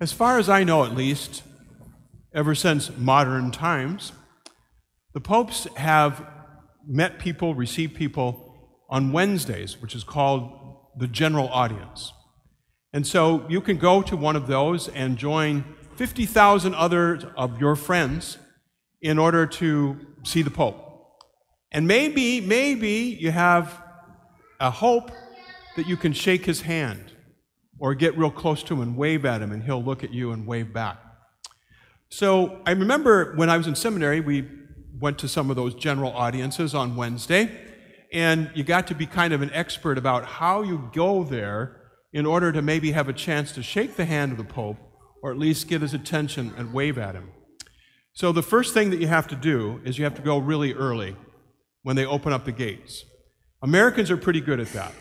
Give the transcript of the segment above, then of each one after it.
As far as I know, at least, ever since modern times, the popes have met people, received people on Wednesdays, which is called the general audience. And so you can go to one of those and join 50,000 others of your friends in order to see the Pope. And maybe, maybe you have a hope that you can shake his hand or get real close to him and wave at him, and he'll look at you and wave back. So I remember when I was in seminary, we went to some of those general audiences on Wednesday, and you got to be kind of an expert about how you go there in order to maybe have a chance to shake the hand of the Pope or at least get his attention and wave at him. So the first thing that you have to do is you have to go really early when they open up the gates. Americans are pretty good at that.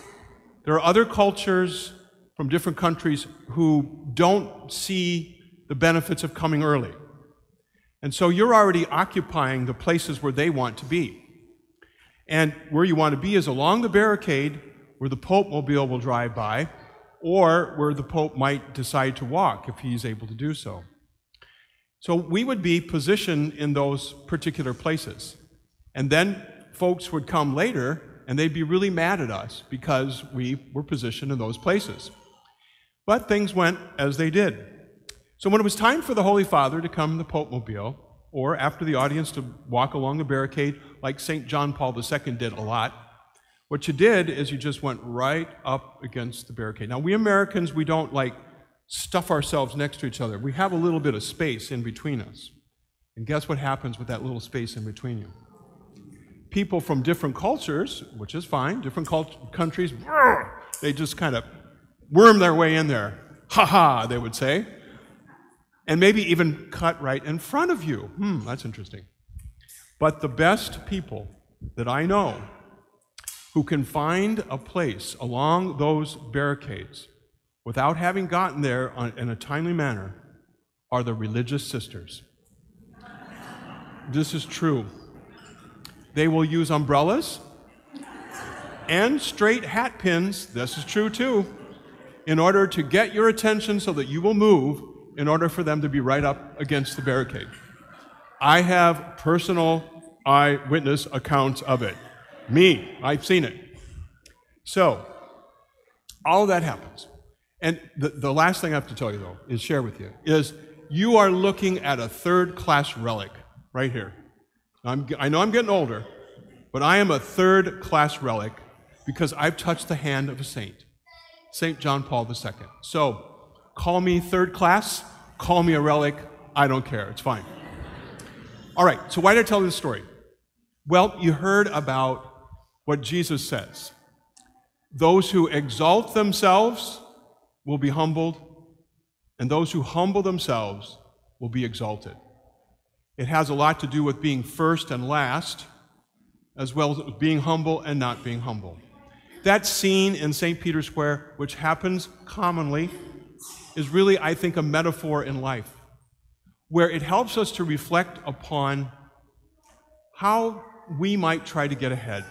There are other cultures from different countries who don't see the benefits of coming early. And so you're already occupying the places where they want to be. And where you want to be is along the barricade where the Pope mobile will drive by, or where the Pope might decide to walk if he's able to do so. So we would be positioned in those particular places. And then folks would come later and they'd be really mad at us because we were positioned in those places. But things went as they did. So when it was time for the Holy Father to come in the Pope Mobile, or after the audience to walk along the barricade, like St. John Paul II did a lot, what you did is you just went right up against the barricade. Now, we Americans, we don't like stuff ourselves next to each other. We have a little bit of space in between us. And guess what happens with that little space in between you? People from different cultures, which is fine, different cult- countries, they just kind of worm their way in there. Ha ha, they would say. And maybe even cut right in front of you. Hmm, that's interesting. But the best people that I know who can find a place along those barricades without having gotten there in a timely manner are the religious sisters. This is true. They will use umbrellas and straight hat pins, this is true too, in order to get your attention so that you will move in order for them to be right up against the barricade. I have personal eyewitness accounts of it. Me, I've seen it. So, all that happens. And the, the last thing I have to tell you, though, is share with you, is you are looking at a third class relic right here. I'm, I know I'm getting older, but I am a third class relic because I've touched the hand of a saint, St. John Paul II. So, call me third class, call me a relic, I don't care, it's fine. All right, so why did I tell this story? Well, you heard about what Jesus says. Those who exalt themselves will be humbled, and those who humble themselves will be exalted. It has a lot to do with being first and last, as well as being humble and not being humble. That scene in St. Peter's Square, which happens commonly, is really, I think, a metaphor in life, where it helps us to reflect upon how we might try to get ahead,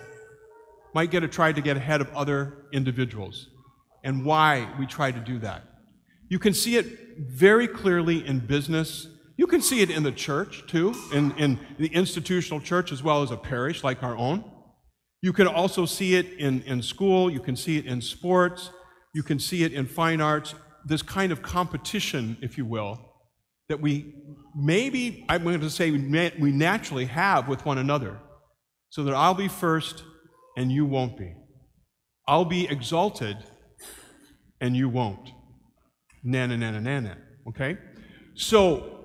might get to try to get ahead of other individuals, and why we try to do that. You can see it very clearly in business. You can see it in the church, too, in, in the institutional church as well as a parish like our own. You can also see it in, in school. You can see it in sports. You can see it in fine arts. This kind of competition, if you will, that we maybe, I'm going to say, we naturally have with one another so that I'll be first and you won't be. I'll be exalted and you won't. Na na na na na na. Okay? So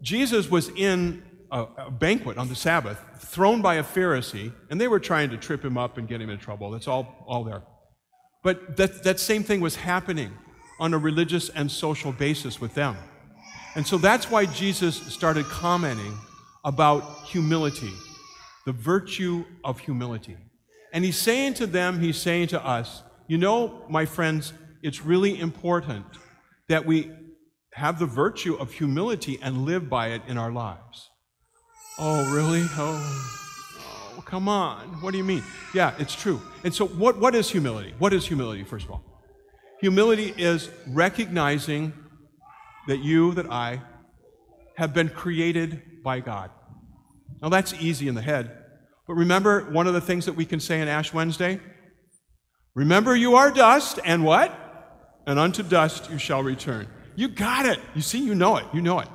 Jesus was in a, a, banquet on the Sabbath, thrown by a Pharisee, and they were trying to trip him up and get him in trouble. That's all, all there. But that, that same thing was happening on a religious and social basis with them. And so that's why Jesus started commenting about humility the virtue of humility. And he's saying to them, he's saying to us, you know, my friends, it's really important that we have the virtue of humility and live by it in our lives. Oh, really? Oh, oh, come on. What do you mean? Yeah, it's true. And so, what, what is humility? What is humility, first of all? Humility is recognizing that you, that I, have been created by God. Now that's easy in the head. But remember one of the things that we can say in Ash Wednesday? Remember you are dust, and what? And unto dust you shall return. You got it. You see, you know it. You know it.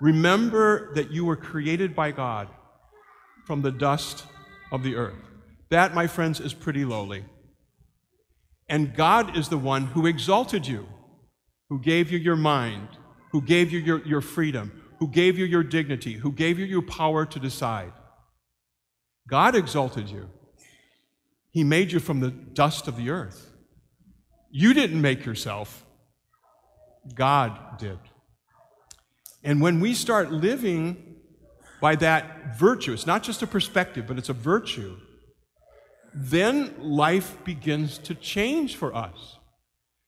Remember that you were created by God from the dust of the earth. That, my friends, is pretty lowly. And God is the one who exalted you, who gave you your mind, who gave you your, your freedom, who gave you your dignity, who gave you your power to decide. God exalted you. He made you from the dust of the earth. You didn't make yourself, God did. And when we start living by that virtue, it's not just a perspective, but it's a virtue, then life begins to change for us.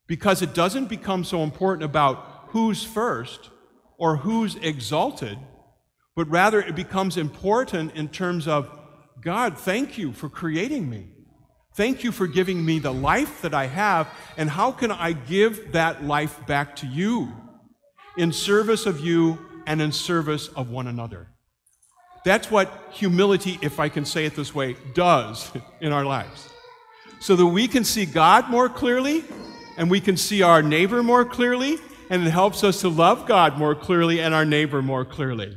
Because it doesn't become so important about who's first or who's exalted, but rather it becomes important in terms of God, thank you for creating me. Thank you for giving me the life that I have, and how can I give that life back to you in service of you and in service of one another? That's what humility, if I can say it this way, does in our lives. So that we can see God more clearly, and we can see our neighbor more clearly, and it helps us to love God more clearly and our neighbor more clearly.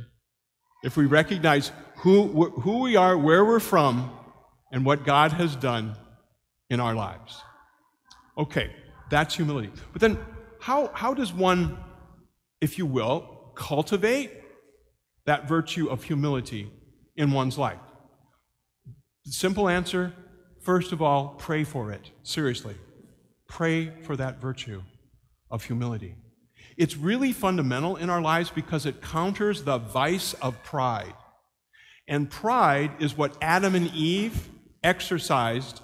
If we recognize who, who we are, where we're from, and what God has done in our lives. Okay, that's humility. But then, how, how does one, if you will, cultivate that virtue of humility in one's life? Simple answer first of all, pray for it. Seriously. Pray for that virtue of humility. It's really fundamental in our lives because it counters the vice of pride. And pride is what Adam and Eve exercised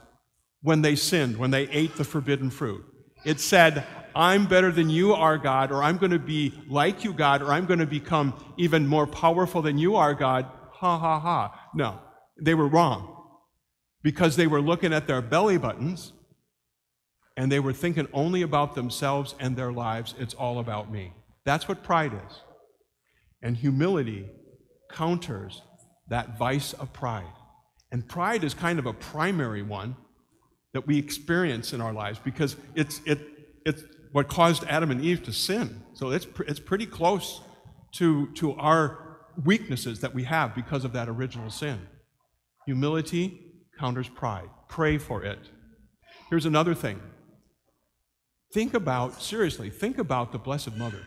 when they sinned, when they ate the forbidden fruit. It said, I'm better than you are, God, or I'm going to be like you, God, or I'm going to become even more powerful than you are, God. Ha ha ha. No, they were wrong because they were looking at their belly buttons and they were thinking only about themselves and their lives. It's all about me. That's what pride is. And humility counters that vice of pride. And pride is kind of a primary one that we experience in our lives because it's, it, it's what caused Adam and Eve to sin. So it's, it's pretty close to, to our weaknesses that we have because of that original sin. Humility counters pride. Pray for it. Here's another thing Think about, seriously, think about the Blessed Mother.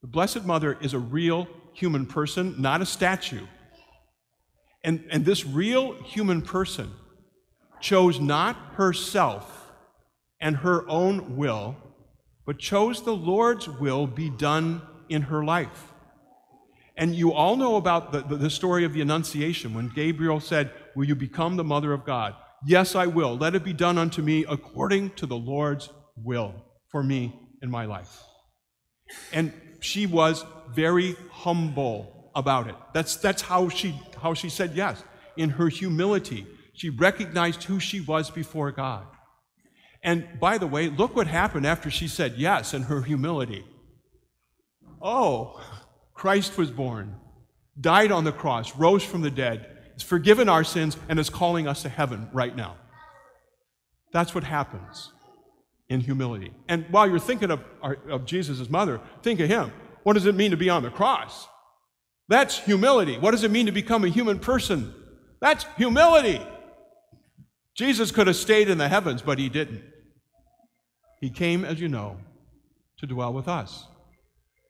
The Blessed Mother is a real human person, not a statue. And, and this real human person chose not herself and her own will, but chose the Lord's will be done in her life. And you all know about the, the, the, story of the Annunciation when Gabriel said, Will you become the mother of God? Yes, I will. Let it be done unto me according to the Lord's will for me in my life. And she was very humble about it. That's, that's how, she, how she said yes. In her humility, she recognized who she was before God. And by the way, look what happened after she said yes and her humility. Oh, Christ was born, died on the cross, rose from the dead, has forgiven our sins, and is calling us to heaven right now. That's what happens in humility. And while you're thinking of, of Jesus' mother, think of him. What does it mean to be on the cross? That's humility. What does it mean to become a human person? That's humility. Jesus could have stayed in the heavens, but he didn't. He came, as you know, to dwell with us.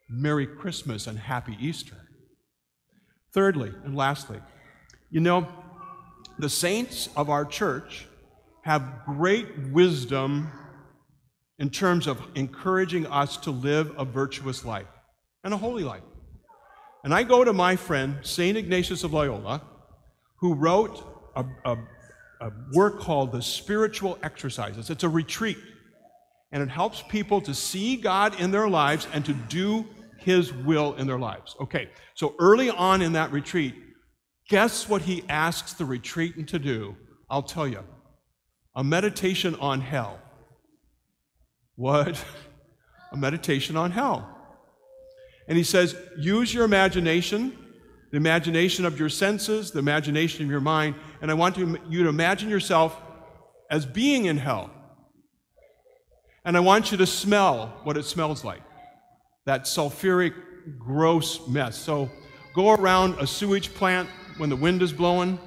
Merry Christmas and Happy Easter. Thirdly, and lastly, you know, the saints of our church have great wisdom in terms of encouraging us to live a virtuous life and a holy life. And I go to my friend, St. Ignatius of Loyola, who wrote a, a, a work called The Spiritual Exercises. It's a retreat, and it helps people to see God in their lives and to do His will in their lives. Okay, so early on in that retreat, guess what he asks the retreatant to do? I'll tell you a meditation on hell. What? a meditation on hell. And he says, use your imagination, the imagination of your senses, the imagination of your mind, and I want you to imagine yourself as being in hell. And I want you to smell what it smells like that sulfuric, gross mess. So go around a sewage plant when the wind is blowing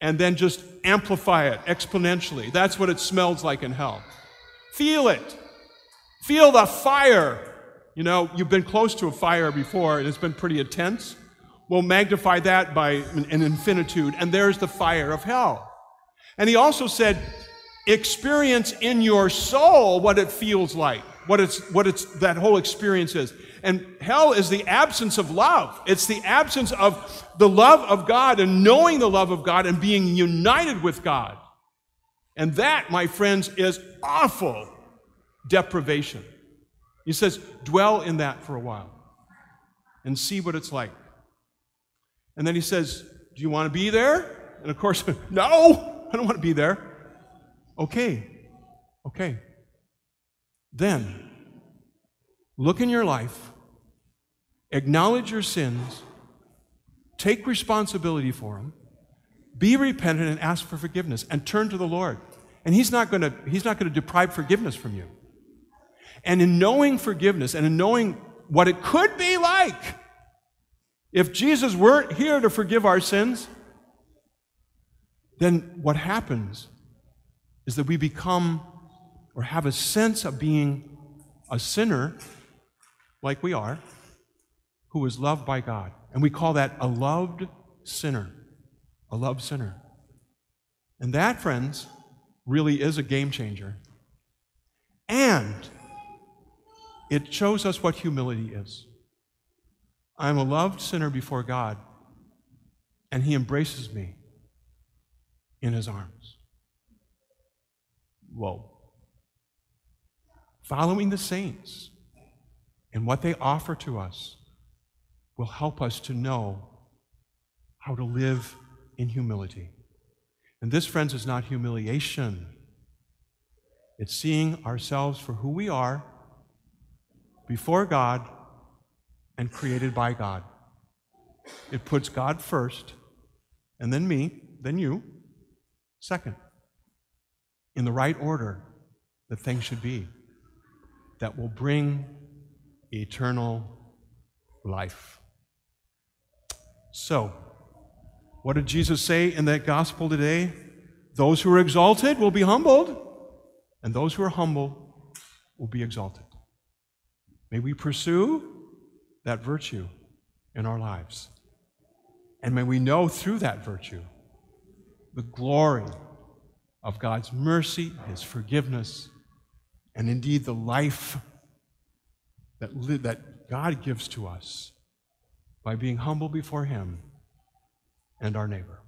and then just amplify it exponentially. That's what it smells like in hell. Feel it. Feel the fire. You know, you've been close to a fire before and it's been pretty intense. Well, magnify that by an infinitude, and there's the fire of hell. And he also said, experience in your soul what it feels like, what it's, what it's, that whole experience is. And hell is the absence of love. It's the absence of the love of God and knowing the love of God and being united with God. And that, my friends, is awful deprivation. He says, dwell in that for a while and see what it's like. And then he says, Do you want to be there? And of course, no, I don't want to be there. Okay, okay. Then, look in your life, acknowledge your sins, take responsibility for them, be repentant and ask for forgiveness, and turn to the Lord. And He's not going to, he's not going to deprive forgiveness from you. And in knowing forgiveness and in knowing what it could be like if Jesus weren't here to forgive our sins, then what happens is that we become or have a sense of being a sinner, like we are, who is loved by God. And we call that a loved sinner. A loved sinner. And that, friends, really is a game changer. And it shows us what humility is. I'm a loved sinner before God, and He embraces me in His arms. Whoa. Following the saints and what they offer to us will help us to know how to live in humility. And this, friends, is not humiliation. It's seeing ourselves for who we are before God and created by God. It puts God first, and then me, then you, second, in the right order that things should be that will bring eternal life. So, what did Jesus say in that gospel today? Those who are exalted will be humbled, and those who are humble will be exalted. May we pursue that virtue in our lives. And may we know through that virtue the glory of God's mercy, His forgiveness, and indeed the life that, that God gives to us by being humble before Him and our neighbor.